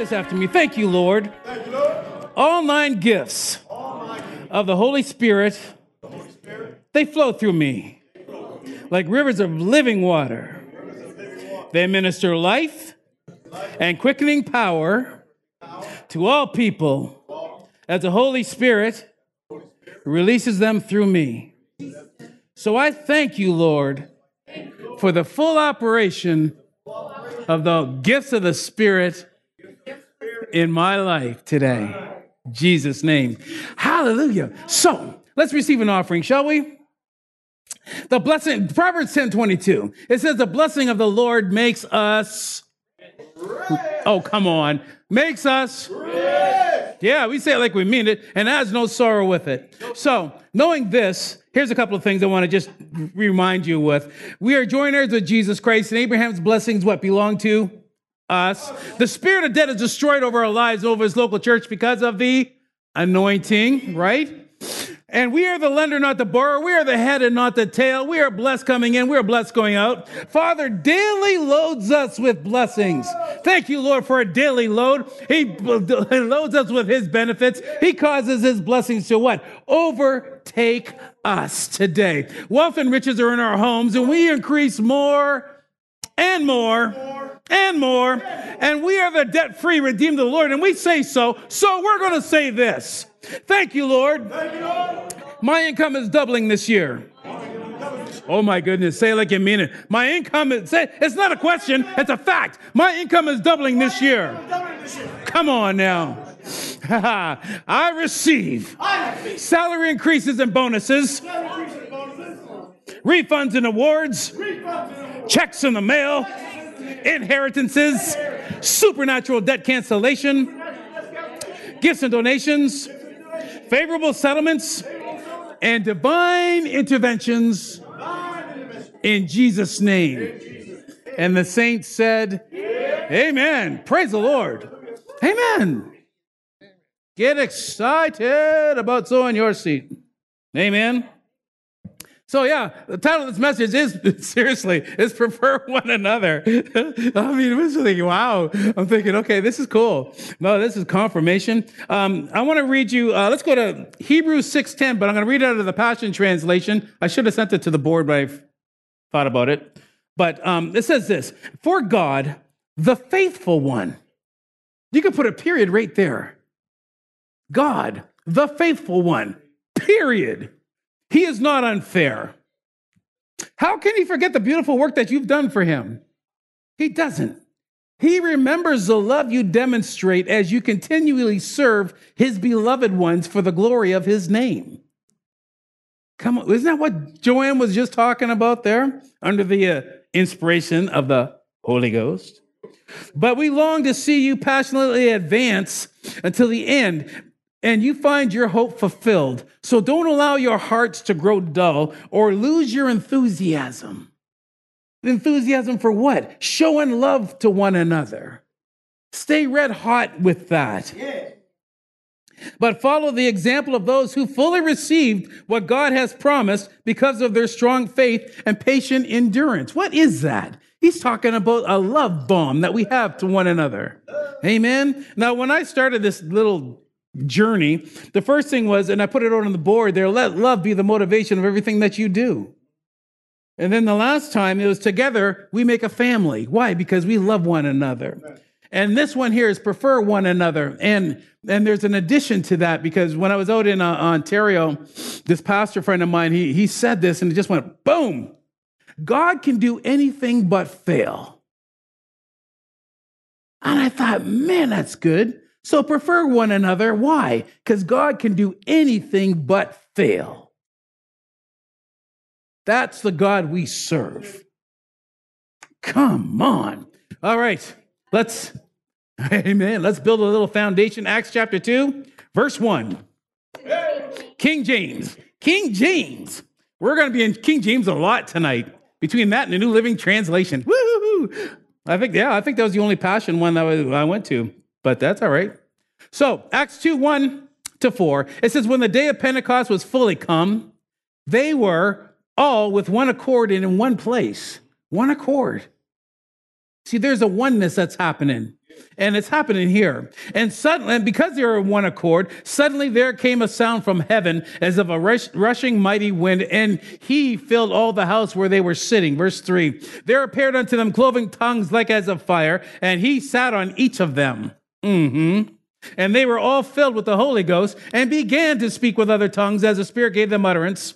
this after me. Thank you, Lord. Thank you, Lord. All nine gifts All my gifts, of the Holy Spirit, the Holy Spirit, they flow through me like rivers of living water. rivers of living water, They minister life and quickening power to all people as the Holy Spirit releases them through me. So I thank you, Lord, for the full operation of the gifts of the Spirit in my life today. Jesus' name. Hallelujah. So let's receive an offering, shall we? The blessing, Proverbs 10 22. It says, The blessing of the Lord makes us. Oh, come on. Makes us. Yeah, we say it like we mean it, and has no sorrow with it. So, knowing this, here's a couple of things I want to just remind you with. We are joiners with Jesus Christ, and Abraham's blessings, what belong to us. The spirit of death is destroyed over our lives, over his local church because of the anointing, right? And we are the lender, not the borrower. We are the head and not the tail. We are blessed coming in. We are blessed going out. Father daily loads us with blessings. Thank you, Lord, for a daily load. He loads us with his benefits. He causes his blessings to what? Overtake us today. Wealth and riches are in our homes, and we increase more and more and more. And we are the debt free, redeemed of the Lord. And we say so. So we're going to say this. Thank you, Lord. My income is doubling this year. Oh my goodness, say it like you mean it. My income is, say, it's not a question, it's a fact. My income is doubling this year. Come on now. I receive salary increases and bonuses, refunds and awards, checks in the mail, inheritances, supernatural debt cancellation, gifts and donations, favorable settlements, and divine interventions in Jesus' name. And the saints said, Amen. Praise the Lord. Amen. Get excited about sowing your seed. Amen. So yeah, the title of this message is seriously is prefer one another. I mean, it was thinking, wow. I'm thinking, okay, this is cool. No, this is confirmation. Um, I want to read you. Uh, let's go to Hebrews six ten, but I'm going to read it out of the Passion Translation. I should have sent it to the board, but I've thought about it. But um, it says this: For God, the faithful one. You can put a period right there. God, the faithful one. Period. He is not unfair. How can he forget the beautiful work that you've done for him? He doesn't. He remembers the love you demonstrate as you continually serve his beloved ones for the glory of his name. Come on, isn't that what Joanne was just talking about there? Under the uh, inspiration of the Holy Ghost. But we long to see you passionately advance until the end and you find your hope fulfilled. So don't allow your hearts to grow dull or lose your enthusiasm. Enthusiasm for what? Showing love to one another. Stay red hot with that. Yeah. But follow the example of those who fully received what God has promised because of their strong faith and patient endurance. What is that? He's talking about a love bomb that we have to one another. Uh. Amen. Now, when I started this little journey, the first thing was, and I put it on the board there, let love be the motivation of everything that you do. And then the last time it was together, we make a family. Why? Because we love one another. And this one here is prefer one another. And and there's an addition to that because when I was out in uh, Ontario, this pastor friend of mine, he, he said this and it just went boom. God can do anything but fail. And I thought, man, that's good. So prefer one another. Why? Because God can do anything but fail. That's the God we serve. Come on. All right. Let's, amen. Let's build a little foundation. Acts chapter 2, verse 1. King James. King James. We're going to be in King James a lot tonight. Between that and the New Living Translation. Woo! I think, yeah, I think that was the only passion one that I went to, but that's all right. So, Acts 2 1 to 4, it says, When the day of Pentecost was fully come, they were all with one accord and in one place. One accord. See, there's a oneness that's happening. And it's happening here. And suddenly, and because they were in one accord, suddenly there came a sound from heaven as of a rush, rushing mighty wind, and he filled all the house where they were sitting. Verse three. There appeared unto them cloven tongues like as of fire, and he sat on each of them. Mm-hmm. And they were all filled with the Holy Ghost and began to speak with other tongues as the Spirit gave them utterance.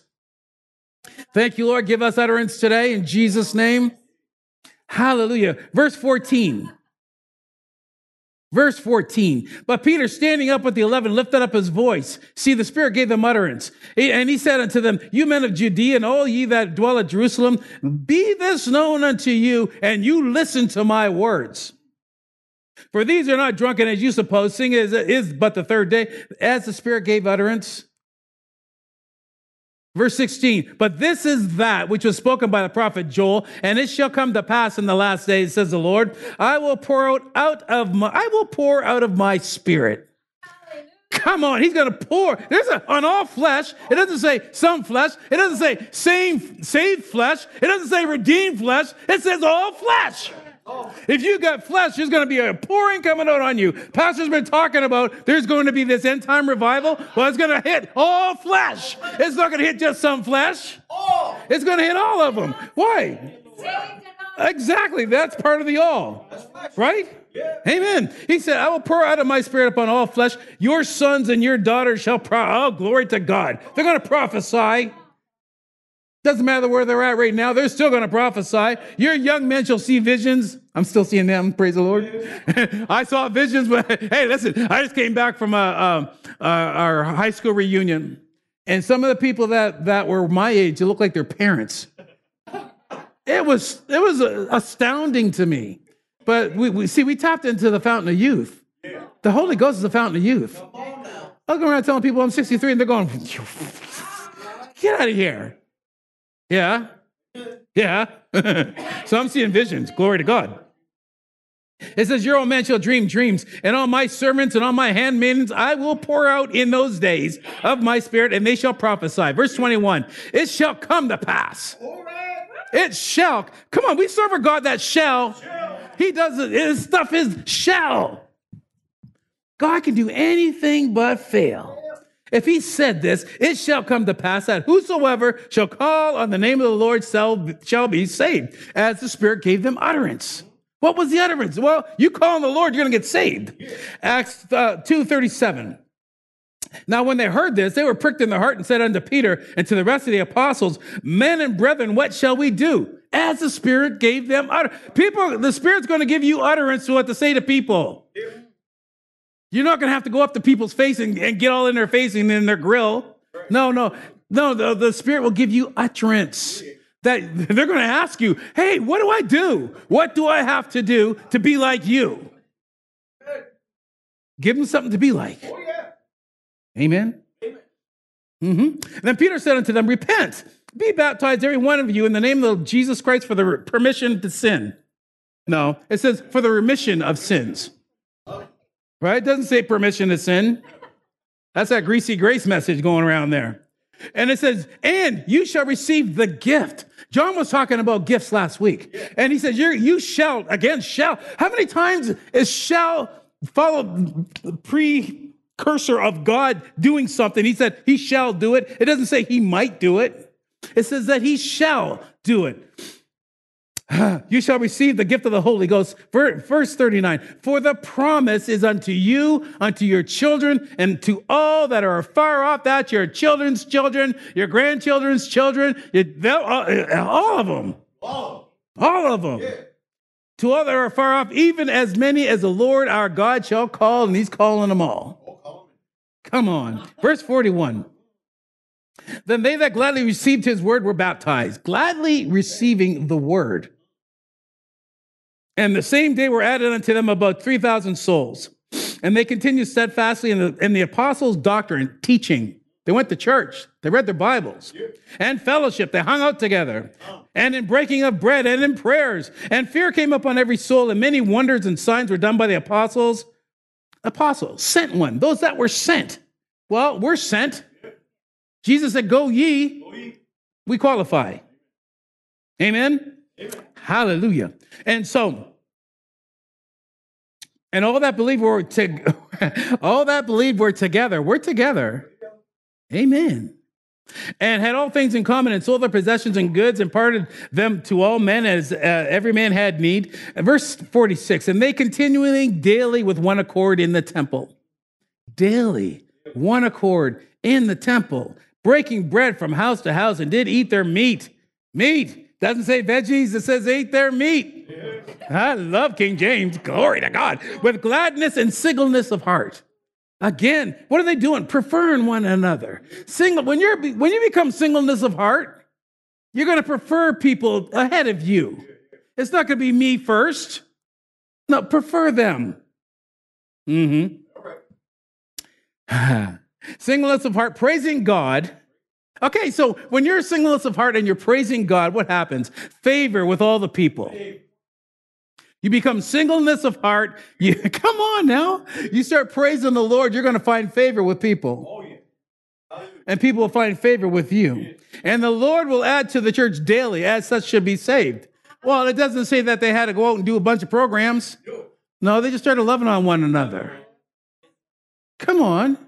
Thank you, Lord. Give us utterance today in Jesus' name. Hallelujah. Verse 14. Verse 14. But Peter, standing up with the eleven, lifted up his voice. See, the Spirit gave them utterance. And he said unto them, You men of Judea, and all ye that dwell at Jerusalem, be this known unto you, and you listen to my words. For these are not drunken as you suppose, seeing it is but the third day, as the Spirit gave utterance. Verse 16, but this is that which was spoken by the prophet Joel, and it shall come to pass in the last days, says the Lord, I will pour out, out of my, I will pour out of my spirit. Come on, he's going to pour. There's a, on all flesh. It doesn't say some flesh. It doesn't say same, saved flesh. It doesn't say redeemed flesh. It says all flesh. If you got flesh, there's going to be a pouring coming out on you. Pastor's been talking about there's going to be this end time revival. Well, it's going to hit all flesh. It's not going to hit just some flesh. It's going to hit all of them. Why? Exactly. That's part of the all. Right? Amen. He said, I will pour out of my spirit upon all flesh. Your sons and your daughters shall pro. Oh, glory to God. They're going to prophesy. Doesn't matter where they're at right now, they're still going to prophesy. Your young men shall see visions. I'm still seeing them, praise the Lord. I saw visions, but hey, listen, I just came back from a, a, a, our high school reunion, and some of the people that, that were my age, they looked like their parents. It was, it was astounding to me. But we, we see, we tapped into the fountain of youth. The Holy Ghost is the fountain of youth. I'm going around telling people I'm 63, and they're going, get out of here. Yeah. Yeah. so I'm seeing visions. Glory to God. It says, Your old man shall dream dreams, and on my servants and on my handmaidens I will pour out in those days of my spirit, and they shall prophesy. Verse 21 It shall come to pass. It shall. Come on, we serve a God that shall. He does it. His stuff is shall. God can do anything but fail. If he said this, it shall come to pass that whosoever shall call on the name of the Lord shall, be saved, as the Spirit gave them utterance. What was the utterance? Well, you call on the Lord, you're going to get saved. Acts uh, 2.37. Now, when they heard this, they were pricked in the heart and said unto Peter and to the rest of the apostles, Men and brethren, what shall we do? As the Spirit gave them utterance. People, the Spirit's going to give you utterance to what to say to people. You're not going to have to go up to people's face and, and, get all in their face and in their grill. No, no, no. The, the Spirit will give you utterance that they're going to ask you, hey, what do I do? What do I have to do to be like you? Give them something to be like. Oh, yeah. Amen. Mm-hmm. then Peter said unto them, Repent, be baptized, every one of you, in the name of Jesus Christ for the permission to sin. No, it says for the remission of sins. Right? It doesn't say permission to sin. That's that greasy grace message going around there. And it says, and you shall receive the gift. John was talking about gifts last week. And he says, you shall, again, shall. How many times is shall follow precursor of God doing something? He said, he shall do it. It doesn't say he might do it. It says that he shall do it. you shall receive the gift of the Holy Ghost. Verse 39 For the promise is unto you, unto your children, and to all that are far off, that your children's children, your grandchildren's children, uh, uh, all of them. All, all of them. Yeah. To all that are far off, even as many as the Lord our God shall call, and he's calling them all. Come on. Verse 41. Then they that gladly received his word were baptized, gladly receiving the word. And the same day were added unto them about 3,000 souls. And they continued steadfastly in the, in the apostles' doctrine, teaching. They went to church. They read their Bibles and fellowship. They hung out together and in breaking of bread and in prayers. And fear came upon every soul, and many wonders and signs were done by the apostles. Apostles, sent one, those that were sent. Well, we're sent. Jesus said, Go ye. We qualify. Amen. Amen. Hallelujah. And so And all that believe we're to, all that believe we're together. We're together. Amen. And had all things in common, and sold their possessions and goods, and parted them to all men as uh, every man had need. Verse 46 And they continually daily with one accord in the temple. Daily, one accord in the temple, breaking bread from house to house, and did eat their meat. Meat. Doesn't say veggies, it says ate their meat. I love King James. Glory to God. With gladness and singleness of heart. Again, what are they doing? Preferring one another. Single, when you're when you become singleness of heart, you're going to prefer people ahead of you. It's not going to be me first. No, prefer them. Mm-hmm. singleness of heart, praising God. Okay, so when you're singleness of heart and you're praising God, what happens? Favor with all the people. You become singleness of heart. You come on now. You start praising the Lord, you're going to find favor with people. Oh, and people will find favor with you. And the Lord will add to the church daily, as such should be saved. Well, it doesn't say that they had to go out and do a bunch of programs. No, they just started loving on one another. Come on.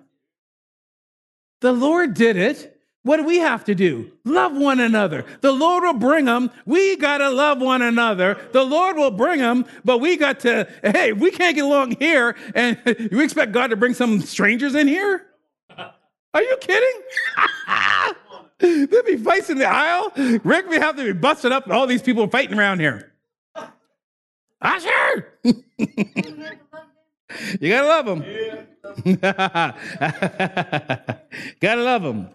The Lord did it. What do we have to do? Love one another. The Lord will bring them. We got to love one another. The Lord will bring them, but we got to, hey, we can't get along here and you expect God to bring some strangers in here? Are you kidding? There'll be fights in the aisle. Rick, we have to be busted up and all these people fighting around here. Usher! you got to love them. got to love them.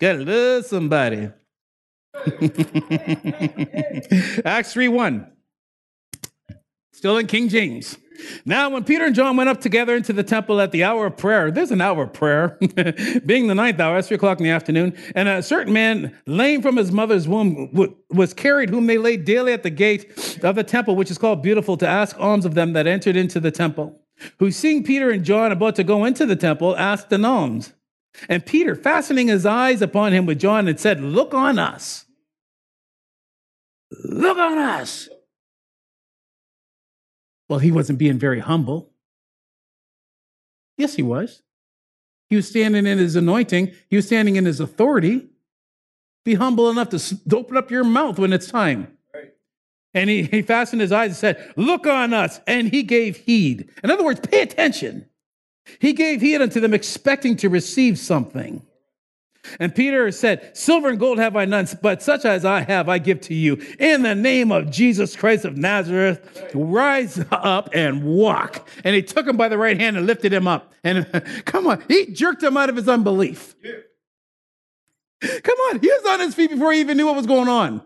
Gotta love uh, somebody. Acts 3 1. Still in King James. Now, when Peter and John went up together into the temple at the hour of prayer, there's an hour of prayer, being the ninth hour, that's three o'clock in the afternoon, and a certain man, lame from his mother's womb, was carried, whom they laid daily at the gate of the temple, which is called Beautiful, to ask alms of them that entered into the temple. Who, seeing Peter and John about to go into the temple, asked an alms. And Peter, fastening his eyes upon him with John, and said, Look on us. Look on us. Well, he wasn't being very humble. Yes, he was. He was standing in his anointing, he was standing in his authority. Be humble enough to open up your mouth when it's time. And he, he fastened his eyes and said, Look on us. And he gave heed. In other words, pay attention. He gave heed unto them, expecting to receive something. And Peter said, Silver and gold have I none, but such as I have, I give to you. In the name of Jesus Christ of Nazareth, rise up and walk. And he took him by the right hand and lifted him up. And come on, he jerked him out of his unbelief. Come on, he was on his feet before he even knew what was going on.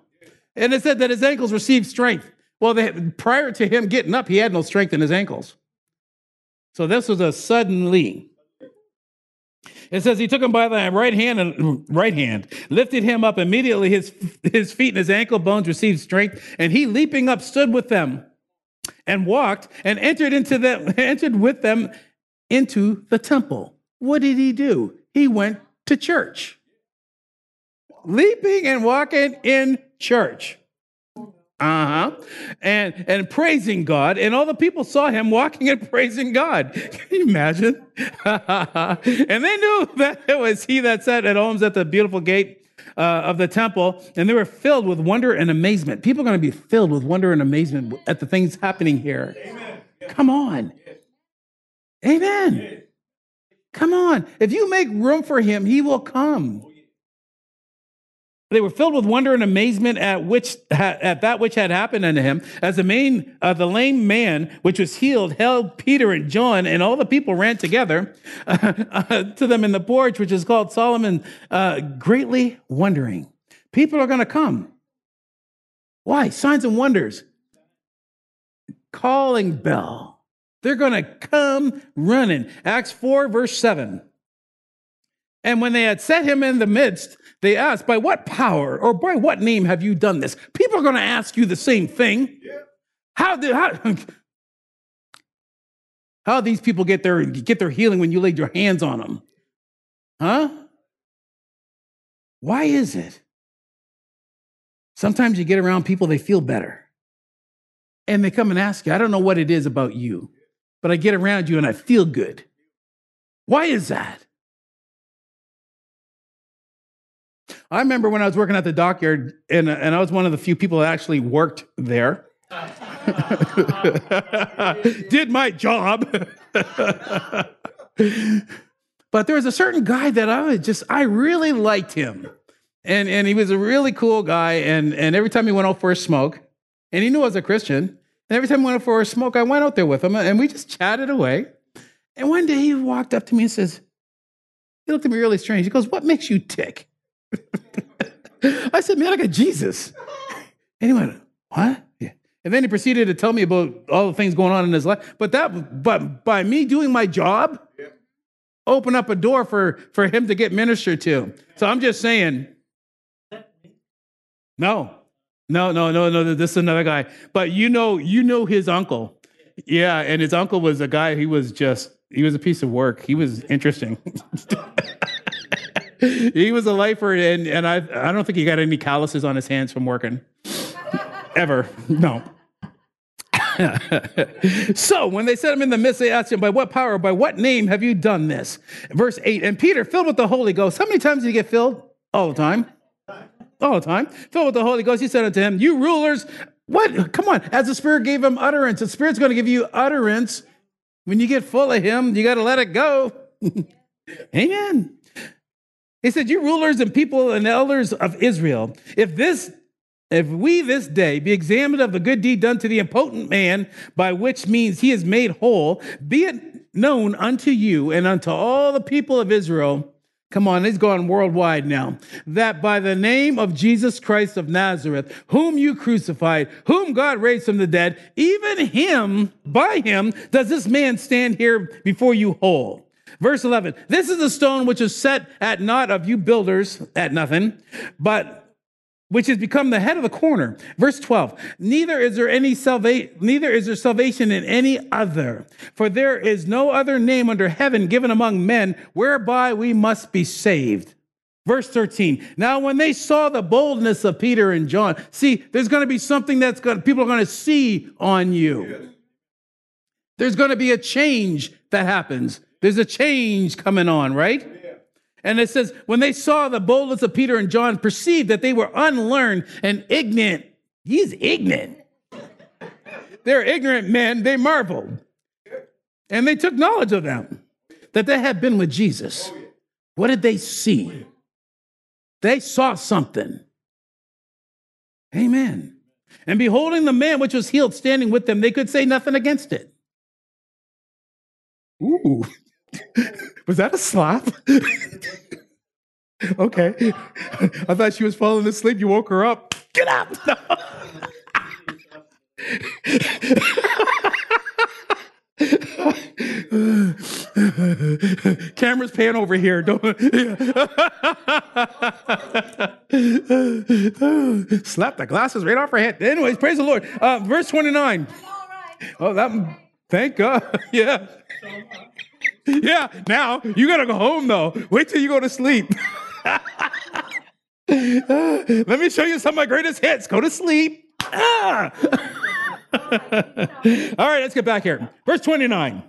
And it said that his ankles received strength. Well, they, prior to him getting up, he had no strength in his ankles. So this was a suddenly. It says he took him by the right hand and right hand, lifted him up immediately. His, his feet and his ankle bones received strength, and he leaping up stood with them and walked and entered into them, entered with them into the temple. What did he do? He went to church. Leaping and walking in church. Uh-huh. And and praising God. And all the people saw him walking and praising God. Can you imagine? and they knew that it was he that sat at homes at the beautiful gate uh, of the temple, and they were filled with wonder and amazement. People are going to be filled with wonder and amazement at the things happening here. Amen. Come on. Amen. Come on. If you make room for him, he will come. They were filled with wonder and amazement at which at that which had happened unto him. As the main uh, the lame man which was healed held Peter and John, and all the people ran together uh, uh, to them in the porch, which is called Solomon, uh, greatly wondering. People are going to come. Why? Signs and wonders. Calling bell. They're going to come running. Acts 4, verse 7. And when they had set him in the midst, they asked, By what power or by what name have you done this? People are going to ask you the same thing. Yeah. How did how, how these people get their get their healing when you laid your hands on them? Huh? Why is it? Sometimes you get around people, they feel better. And they come and ask you, I don't know what it is about you. but I get around you and I feel good. Why is that? I remember when I was working at the dockyard, and, and I was one of the few people that actually worked there. Did my job. but there was a certain guy that I was just, I really liked him. And, and he was a really cool guy. And, and every time he went out for a smoke, and he knew I was a Christian, and every time we went out for a smoke, I went out there with him and we just chatted away. And one day he walked up to me and says, he looked at me really strange. He goes, What makes you tick? I said, Man, I got Jesus. And he went, What? Yeah. And then he proceeded to tell me about all the things going on in his life. But that but by me doing my job, open up a door for, for him to get ministered to. So I'm just saying, no, no, no, no, no. This is another guy. But you know, you know his uncle. Yeah, and his uncle was a guy. He was just he was a piece of work. He was interesting. he was a lifer, and and I I don't think he got any calluses on his hands from working. Ever, no. so when they set him in the midst, they asked him, By what power, by what name have you done this? Verse 8 And Peter, filled with the Holy Ghost, how many times did he get filled? All the time all the time, filled with the Holy Ghost, he said unto him, You rulers, what? Come on. As the Spirit gave him utterance, the Spirit's going to give you utterance. When you get full of Him, you got to let it go. Amen. He said, You rulers and people and elders of Israel, if this if we this day be examined of the good deed done to the impotent man, by which means he is made whole, be it known unto you and unto all the people of Israel Come on, he's gone worldwide now. That by the name of Jesus Christ of Nazareth, whom you crucified, whom God raised from the dead, even him, by him, does this man stand here before you whole. Verse 11, this is the stone which is set at naught of you builders at nothing, but which has become the head of the corner. Verse 12, neither is there any salvation, neither is there salvation in any other, for there is no other name under heaven given among men whereby we must be saved. Verse 13. Now, when they saw the boldness of Peter and John, see, there's going to be something that's going people are going to see on you. There's going to be a change that happens. There's a change coming on, right? And it says, when they saw the boldness of Peter and John, perceived that they were unlearned and ignorant. He's ignorant. They're ignorant men, they marveled. And they took knowledge of them, that they had been with Jesus. What did they see? They saw something. Amen. And beholding the man which was healed standing with them, they could say nothing against it. Ooh. Was that a slap? okay. I thought she was falling asleep. You woke her up. Get up. Camera's pan over here. Don't slap the glasses right off her head. Anyways, praise the Lord. Uh, verse 29. Oh, that thank God. Yeah. Yeah, now you gotta go home though. Wait till you go to sleep. Let me show you some of my greatest hits. Go to sleep. Ah. All right, let's get back here. Verse 29.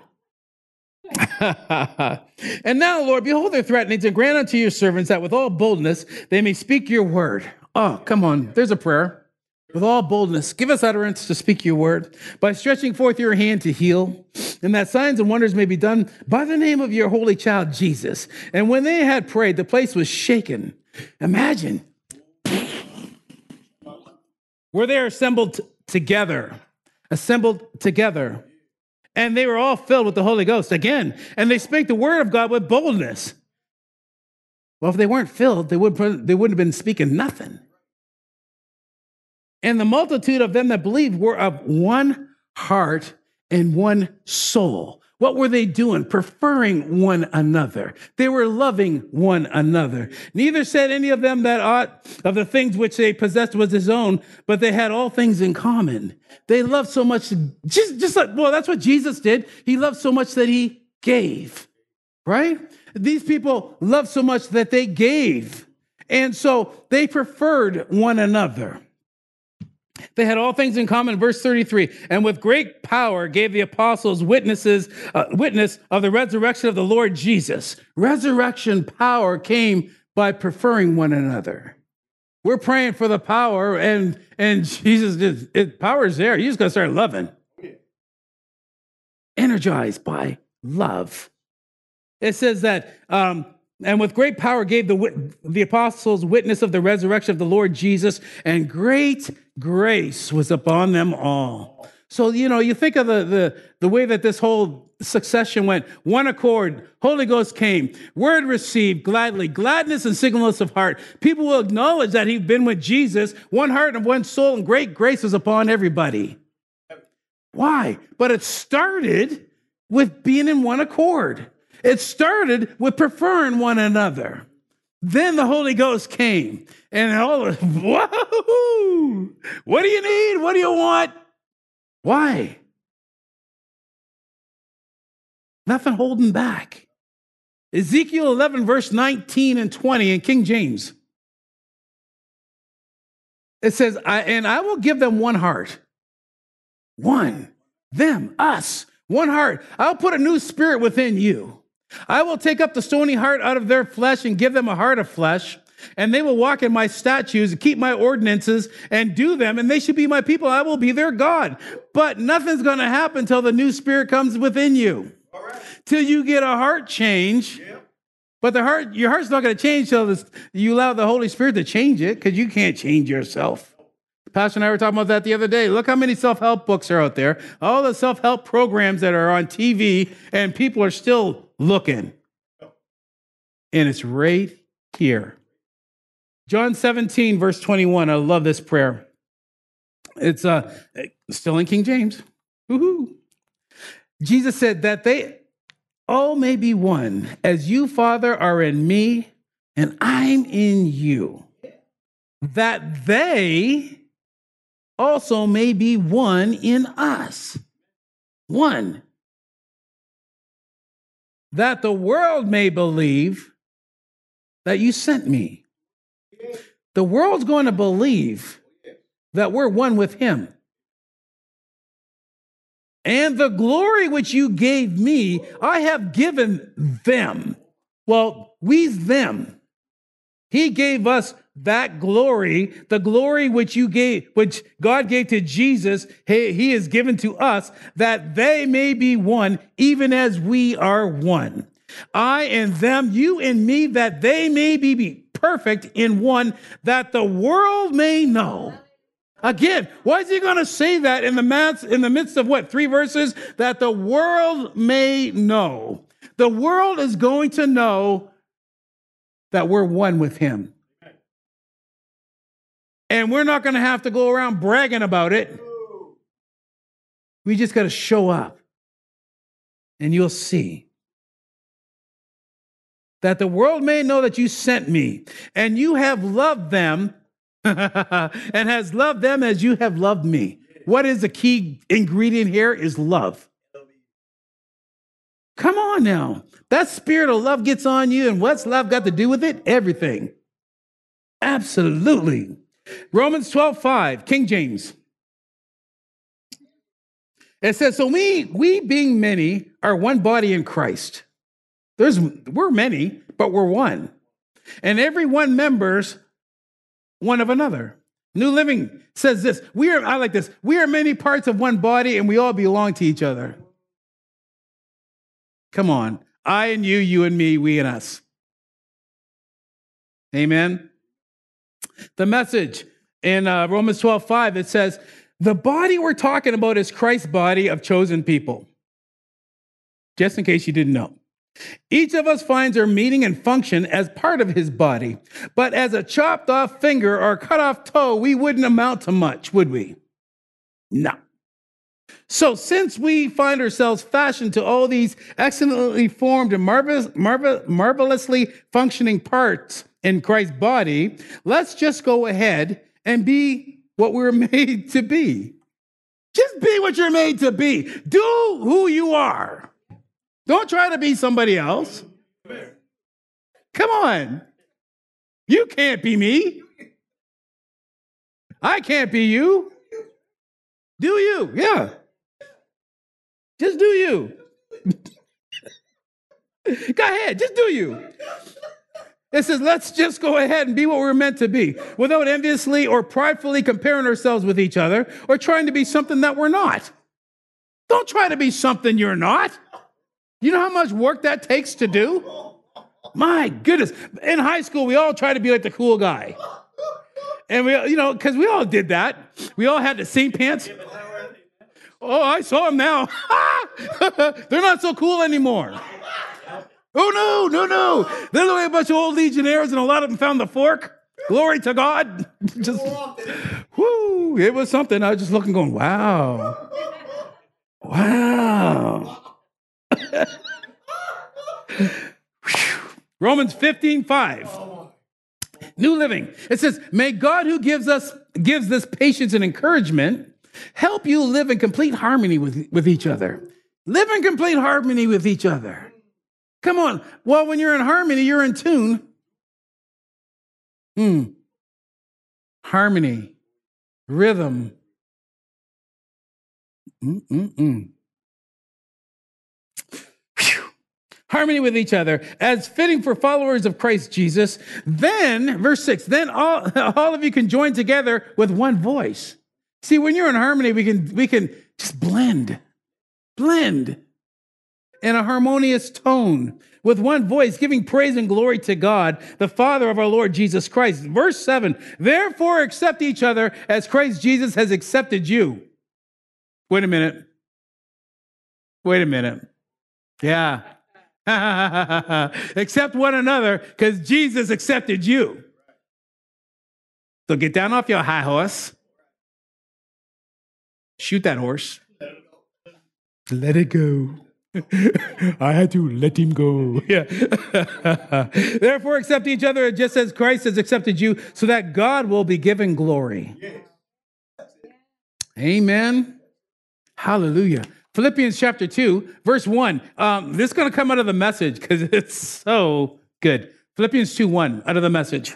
and now, Lord, behold their threatenings and grant unto your servants that with all boldness they may speak your word. Oh, come on. There's a prayer with all boldness, give us utterance to speak your word by stretching forth your hand to heal, and that signs and wonders may be done by the name of your holy child Jesus. And when they had prayed, the place was shaken. Imagine where they assembled together, assembled together, and they were all filled with the Holy Ghost again, and they spake the word of God with boldness. Well, if they weren't filled, they, would, they wouldn't have been speaking nothing. And the multitude of them that believed were of one heart and one soul. What were they doing? Preferring one another. They were loving one another. Neither said any of them that aught of the things which they possessed was his own, but they had all things in common. They loved so much, just, just like, well, that's what Jesus did. He loved so much that he gave, right? These people loved so much that they gave. And so they preferred one another. They had all things in common. Verse 33 And with great power gave the apostles witnesses, uh, witness of the resurrection of the Lord Jesus. Resurrection power came by preferring one another. We're praying for the power, and, and Jesus, it, power is there. You just got to start loving. Energized by love. It says that um, and with great power gave the, the apostles witness of the resurrection of the Lord Jesus, and great grace was upon them all. So, you know, you think of the, the, the way that this whole succession went one accord, Holy Ghost came, word received gladly, gladness and singleness of heart. People will acknowledge that he'd been with Jesus, one heart and one soul, and great grace was upon everybody. Why? But it started with being in one accord. It started with preferring one another. Then the Holy Ghost came, and all of whoa, what do you need? What do you want? Why? Nothing holding back. Ezekiel 11, verse 19 and 20 in King James. It says, I, and I will give them one heart. One. Them, us. One heart. I'll put a new spirit within you. I will take up the stony heart out of their flesh and give them a heart of flesh. And they will walk in my statutes and keep my ordinances and do them, and they should be my people. I will be their God. But nothing's going to happen till the new spirit comes within you. Till you get a heart change. But the heart, your heart's not going to change till this, you allow the Holy Spirit to change it because you can't change yourself. Pastor and I were talking about that the other day. Look how many self help books are out there, all the self help programs that are on TV, and people are still looking. And it's right here. John 17, verse 21. I love this prayer. It's uh, still in King James. Woo-hoo. Jesus said that they all may be one, as you, Father, are in me, and I'm in you, that they also may be one in us. One that the world may believe that you sent me. The world's going to believe that we're one with him. And the glory which you gave me, I have given them. Well, we's them. He gave us that glory, the glory which you gave, which God gave to Jesus, he, he is given to us that they may be one, even as we are one. I and them, you and me, that they may be, perfect in one, that the world may know. Again, why is he going to say that in the mass, in the midst of what three verses? That the world may know. The world is going to know that we're one with him. And we're not going to have to go around bragging about it. We just got to show up. And you'll see that the world may know that you sent me and you have loved them and has loved them as you have loved me. What is the key ingredient here is love. Come on now. That spirit of love gets on you, and what's love got to do with it? Everything. Absolutely. Romans 12, 5, King James. It says, So we, we being many are one body in Christ. There's we're many, but we're one. And every one members one of another. New Living says this. We are, I like this. We are many parts of one body and we all belong to each other. Come on. I and you, you and me, we and us. Amen. The message in uh, Romans 12, 5, it says, the body we're talking about is Christ's body of chosen people. Just in case you didn't know. Each of us finds our meaning and function as part of his body. But as a chopped off finger or cut off toe, we wouldn't amount to much, would we? No. So, since we find ourselves fashioned to all these excellently formed and marvelous, marvel, marvelously functioning parts in Christ's body, let's just go ahead and be what we're made to be. Just be what you're made to be. Do who you are. Don't try to be somebody else. Come on. You can't be me. I can't be you. Do you? Yeah. Just do you. go ahead, just do you. It says, let's just go ahead and be what we're meant to be without enviously or pridefully comparing ourselves with each other or trying to be something that we're not. Don't try to be something you're not. You know how much work that takes to do? My goodness. In high school, we all tried to be like the cool guy. And we, you know, because we all did that. We all had the same pants. Oh, I saw them now. They're not so cool anymore. Oh, no, no, no. There's only a bunch of old legionnaires, and a lot of them found the fork. Glory to God. just, whoo, it was something. I was just looking, going, wow. Wow. Romans 15, 5. New Living. It says, May God who gives us gives this patience and encouragement help you live in complete harmony with, with each other. Live in complete harmony with each other. Come on. Well, when you're in harmony, you're in tune. Hmm. Harmony, rhythm. Mm-mm-mm. harmony with each other as fitting for followers of Christ Jesus, then, verse 6, then all, all of you can join together with one voice. See, when you're in harmony, we can, we can just blend, blend in a harmonious tone with one voice, giving praise and glory to God, the Father of our Lord Jesus Christ. Verse 7 Therefore, accept each other as Christ Jesus has accepted you. Wait a minute. Wait a minute. Yeah. Accept one another because Jesus accepted you. So get down off your high horse. Shoot that horse. Let it go. I had to let him go. Yeah. Therefore, accept each other just as Christ has accepted you, so that God will be given glory. Amen. Hallelujah. Philippians chapter 2, verse 1. Um, this is going to come out of the message because it's so good. Philippians 2 1, out of the message.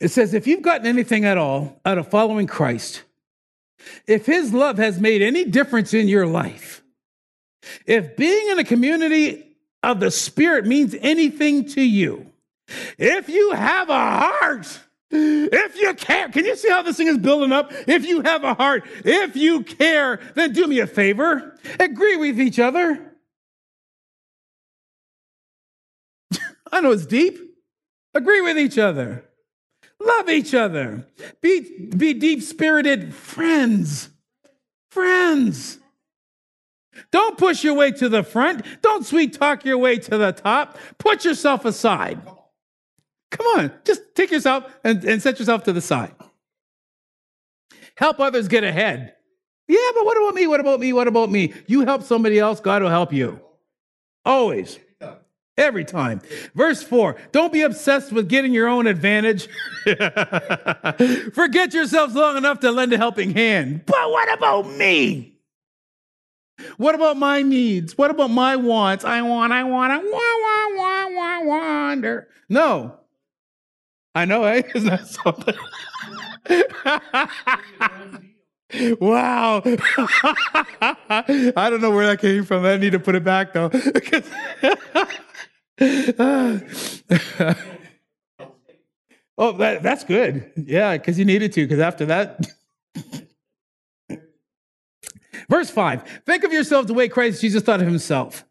It says, If you've gotten anything at all out of following Christ, if his love has made any difference in your life, if being in a community of the Spirit means anything to you, if you have a heart, if you care, can you see how this thing is building up? If you have a heart, if you care, then do me a favor. Agree with each other. I know it's deep. Agree with each other. Love each other. Be, be deep spirited friends. Friends. Don't push your way to the front. Don't sweet talk your way to the top. Put yourself aside. Come on, just take yourself and, and set yourself to the side. Help others get ahead. Yeah, but what about me? What about me? What about me? You help somebody else, God will help you. Always. Every time. Verse 4 Don't be obsessed with getting your own advantage. Forget yourselves long enough to lend a helping hand. But what about me? What about my needs? What about my wants? I want, I want, I want, want, want, want, wonder. No. I know, eh? Isn't that something? wow. I don't know where that came from. I need to put it back though. oh, that, that's good. Yeah, because you needed to, because after that. Verse 5 Think of yourself the way Christ Jesus thought of himself.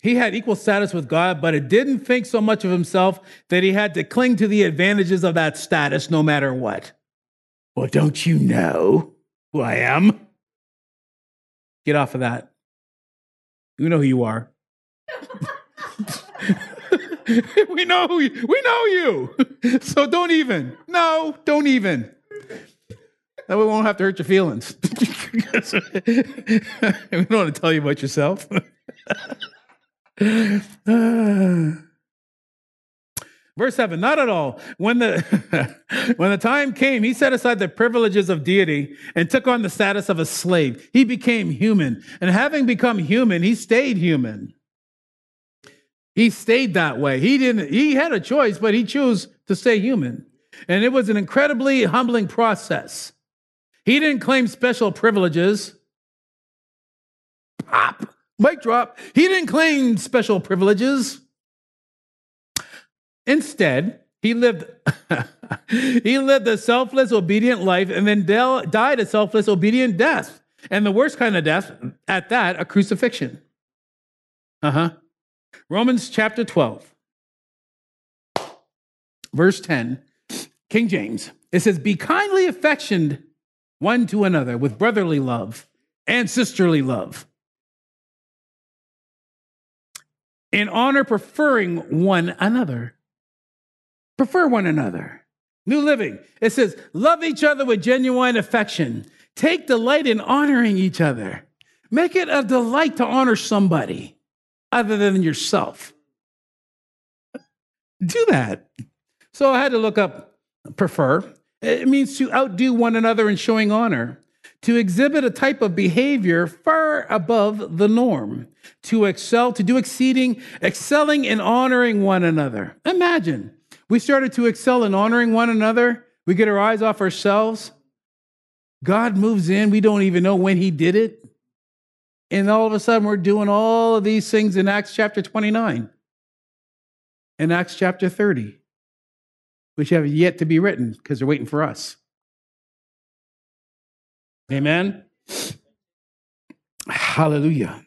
He had equal status with God, but it didn't think so much of himself that he had to cling to the advantages of that status no matter what. Well, don't you know who I am? Get off of that. You know who you are. we know you, we know you. So don't even. No, don't even. That way we won't have to hurt your feelings. we don't want to tell you about yourself. Verse 7, not at all. When the, when the time came, he set aside the privileges of deity and took on the status of a slave. He became human. And having become human, he stayed human. He stayed that way. He didn't, he had a choice, but he chose to stay human. And it was an incredibly humbling process. He didn't claim special privileges. Pop, mic drop. He didn't claim special privileges. Instead, he lived he lived a selfless, obedient life and then died a selfless, obedient death. And the worst kind of death, at that, a crucifixion. Uh-huh. Romans chapter 12, verse 10, King James. It says, Be kindly affectioned one to another with brotherly love and sisterly love. In honor, preferring one another. Prefer one another. New Living. It says, Love each other with genuine affection. Take delight in honoring each other. Make it a delight to honor somebody other than yourself. Do that. So I had to look up prefer. It means to outdo one another in showing honor, to exhibit a type of behavior far above the norm, to excel, to do exceeding, excelling in honoring one another. Imagine we started to excel in honoring one another. We get our eyes off ourselves. God moves in. We don't even know when He did it. And all of a sudden, we're doing all of these things in Acts chapter 29, in Acts chapter 30, which have yet to be written because they're waiting for us. Amen. Hallelujah.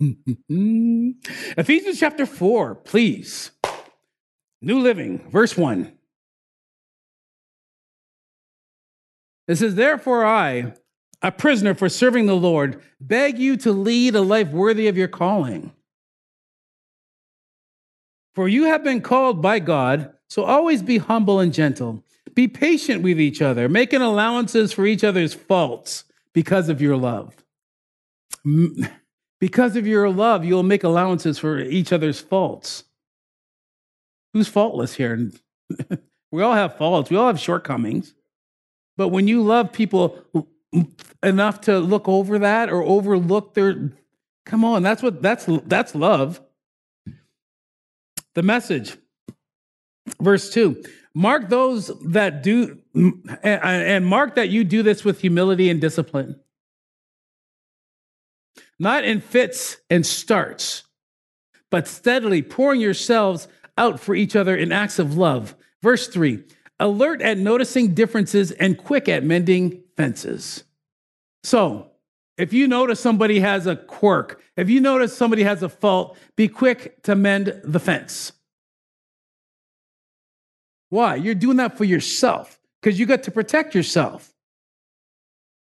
Ephesians chapter 4, please. New Living, verse 1. It says, Therefore, I, a prisoner for serving the Lord, beg you to lead a life worthy of your calling. For you have been called by God, so always be humble and gentle. Be patient with each other, making allowances for each other's faults because of your love. Because of your love, you'll make allowances for each other's faults. Who's faultless here? we all have faults, we all have shortcomings. But when you love people enough to look over that or overlook their come on, that's what that's that's love. The message verse 2 mark those that do and mark that you do this with humility and discipline not in fits and starts but steadily pouring yourselves out for each other in acts of love. Verse 3 alert at noticing differences and quick at mending fences. So, if you notice somebody has a quirk, if you notice somebody has a fault, be quick to mend the fence. Why? You're doing that for yourself because you got to protect yourself.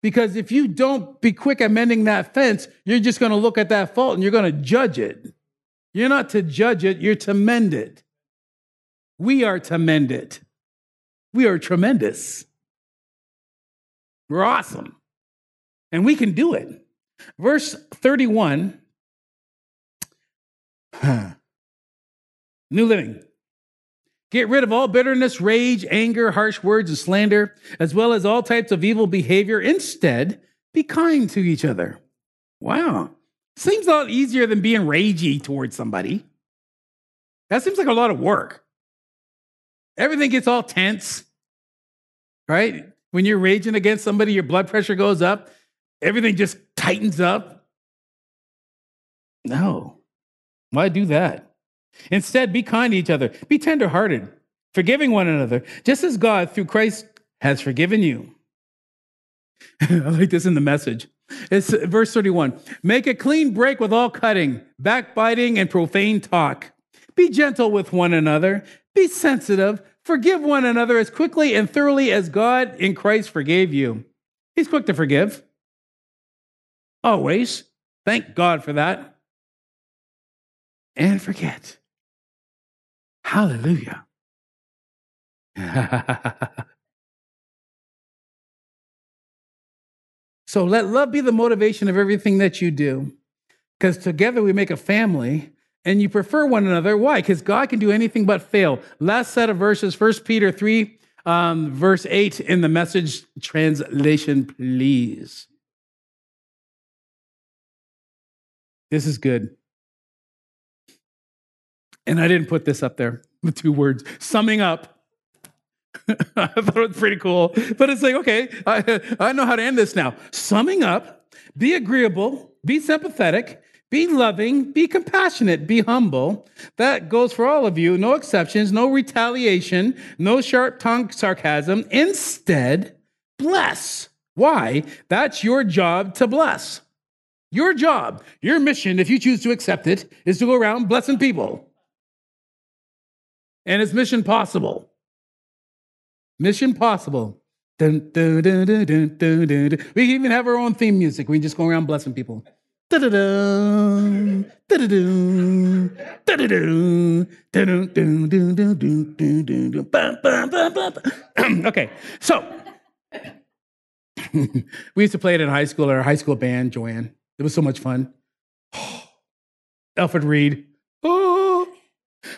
Because if you don't be quick at mending that fence, you're just going to look at that fault and you're going to judge it. You're not to judge it, you're to mend it. We are to mend it. We are tremendous. We're awesome. And we can do it. Verse 31, New Living. Get rid of all bitterness, rage, anger, harsh words, and slander, as well as all types of evil behavior. Instead, be kind to each other. Wow. Seems a lot easier than being ragey towards somebody. That seems like a lot of work. Everything gets all tense, right? When you're raging against somebody, your blood pressure goes up, everything just tightens up. No. Why do that? Instead, be kind to each other, be tenderhearted, forgiving one another, just as God, through Christ, has forgiven you. I like this in the message. It's uh, verse 31. Make a clean break with all cutting, backbiting, and profane talk. Be gentle with one another. Be sensitive. Forgive one another as quickly and thoroughly as God in Christ forgave you. He's quick to forgive. Always. Thank God for that. And forget. Hallelujah. So let love be the motivation of everything that you do. Because together we make a family and you prefer one another. Why? Because God can do anything but fail. Last set of verses, 1 Peter 3, um, verse 8 in the message translation, please. This is good. And I didn't put this up there with two words. Summing up, I thought it was pretty cool. But it's like, okay, I, I know how to end this now. Summing up, be agreeable, be sympathetic, be loving, be compassionate, be humble. That goes for all of you. No exceptions, no retaliation, no sharp tongue sarcasm. Instead, bless. Why? That's your job to bless. Your job, your mission, if you choose to accept it, is to go around blessing people. And it's mission possible. Mission possible. Dun, dun, dun. We even have our own theme music. We just go around blessing people. Da-dum, okay, so we used to play it in high school, our high school band, Joanne. It was so much fun. Alfred Reed. Oh.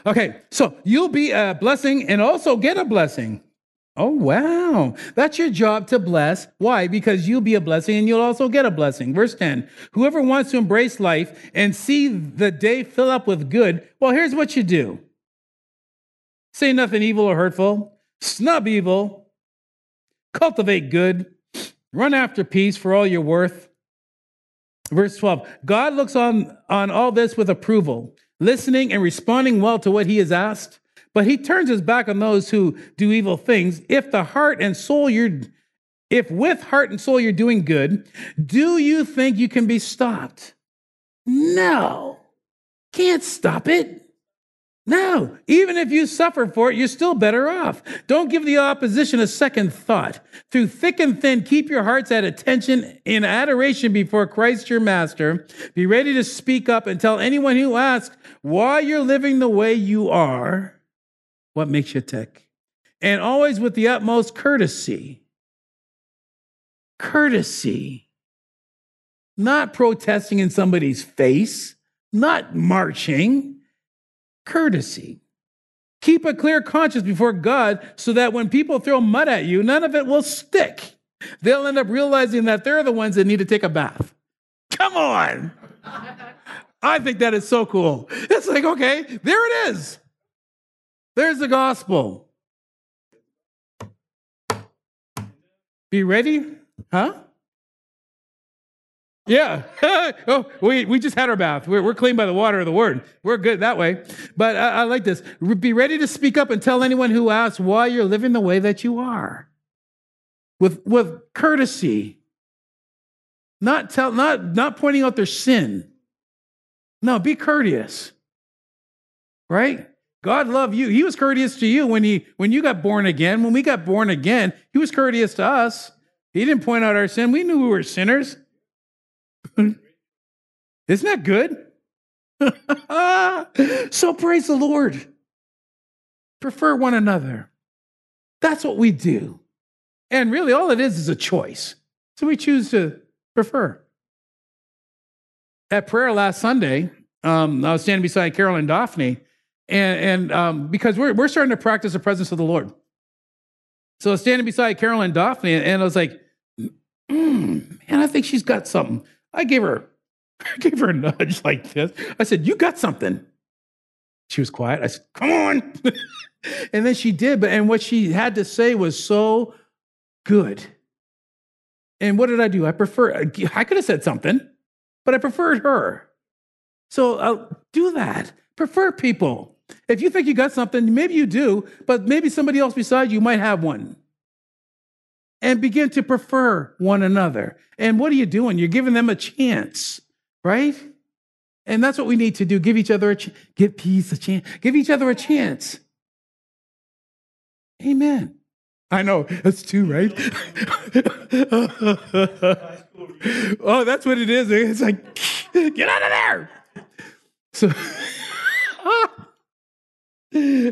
Okay, so you'll be a blessing and also get a blessing. Oh, wow. That's your job to bless. Why? Because you'll be a blessing and you'll also get a blessing. Verse 10 Whoever wants to embrace life and see the day fill up with good, well, here's what you do say nothing evil or hurtful, snub evil, cultivate good, run after peace for all you're worth. Verse 12 God looks on, on all this with approval, listening and responding well to what he has asked. But he turns his back on those who do evil things. If the heart and soul you're, if with heart and soul you're doing good, do you think you can be stopped? No, can't stop it. No, even if you suffer for it, you're still better off. Don't give the opposition a second thought. Through thick and thin, keep your hearts at attention in adoration before Christ your Master. Be ready to speak up and tell anyone who asks why you're living the way you are what makes you tick. And always with the utmost courtesy. Courtesy. Not protesting in somebody's face, not marching. Courtesy. Keep a clear conscience before God so that when people throw mud at you, none of it will stick. They'll end up realizing that they're the ones that need to take a bath. Come on. I think that is so cool. It's like, okay, there it is. There's the gospel. Be ready? Huh? Yeah. oh, we, we just had our bath. We're, we're clean by the water of the word. We're good that way. But I, I like this. Be ready to speak up and tell anyone who asks why you're living the way that you are. With, with courtesy. Not, tell, not, not pointing out their sin. No, be courteous. Right? God loved you. He was courteous to you when he when you got born again. When we got born again, he was courteous to us. He didn't point out our sin. We knew we were sinners. Isn't that good? so praise the Lord. Prefer one another. That's what we do. And really, all it is is a choice. So we choose to prefer. At prayer last Sunday, um, I was standing beside Carol and Daphne, and, and um, because we're, we're starting to practice the presence of the Lord. So I was standing beside Carol and Daphne, and I was like, mm, man, I think she's got something. I gave her, I gave her a nudge like this. I said, you got something. She was quiet. I said, come on. and then she did, but and what she had to say was so good. And what did I do? I prefer, I could have said something, but I preferred her. So I'll do that. Prefer people. If you think you got something, maybe you do, but maybe somebody else beside you might have one. And begin to prefer one another. And what are you doing? You're giving them a chance, right? And that's what we need to do. Give each other a chance. Give peace a chance. Give each other a chance. Amen. I know, that's two, right? oh, that's what it is. It's like, get out of there. So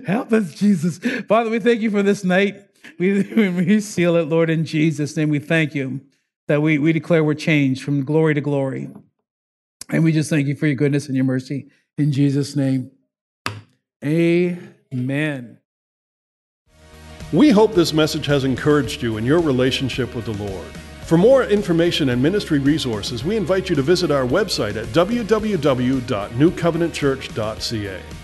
Help us, Jesus. Father, we thank you for this night. We, we seal it, Lord, in Jesus' name. We thank you that we, we declare we're changed from glory to glory. And we just thank you for your goodness and your mercy. In Jesus' name, amen. We hope this message has encouraged you in your relationship with the Lord. For more information and ministry resources, we invite you to visit our website at www.newcovenantchurch.ca.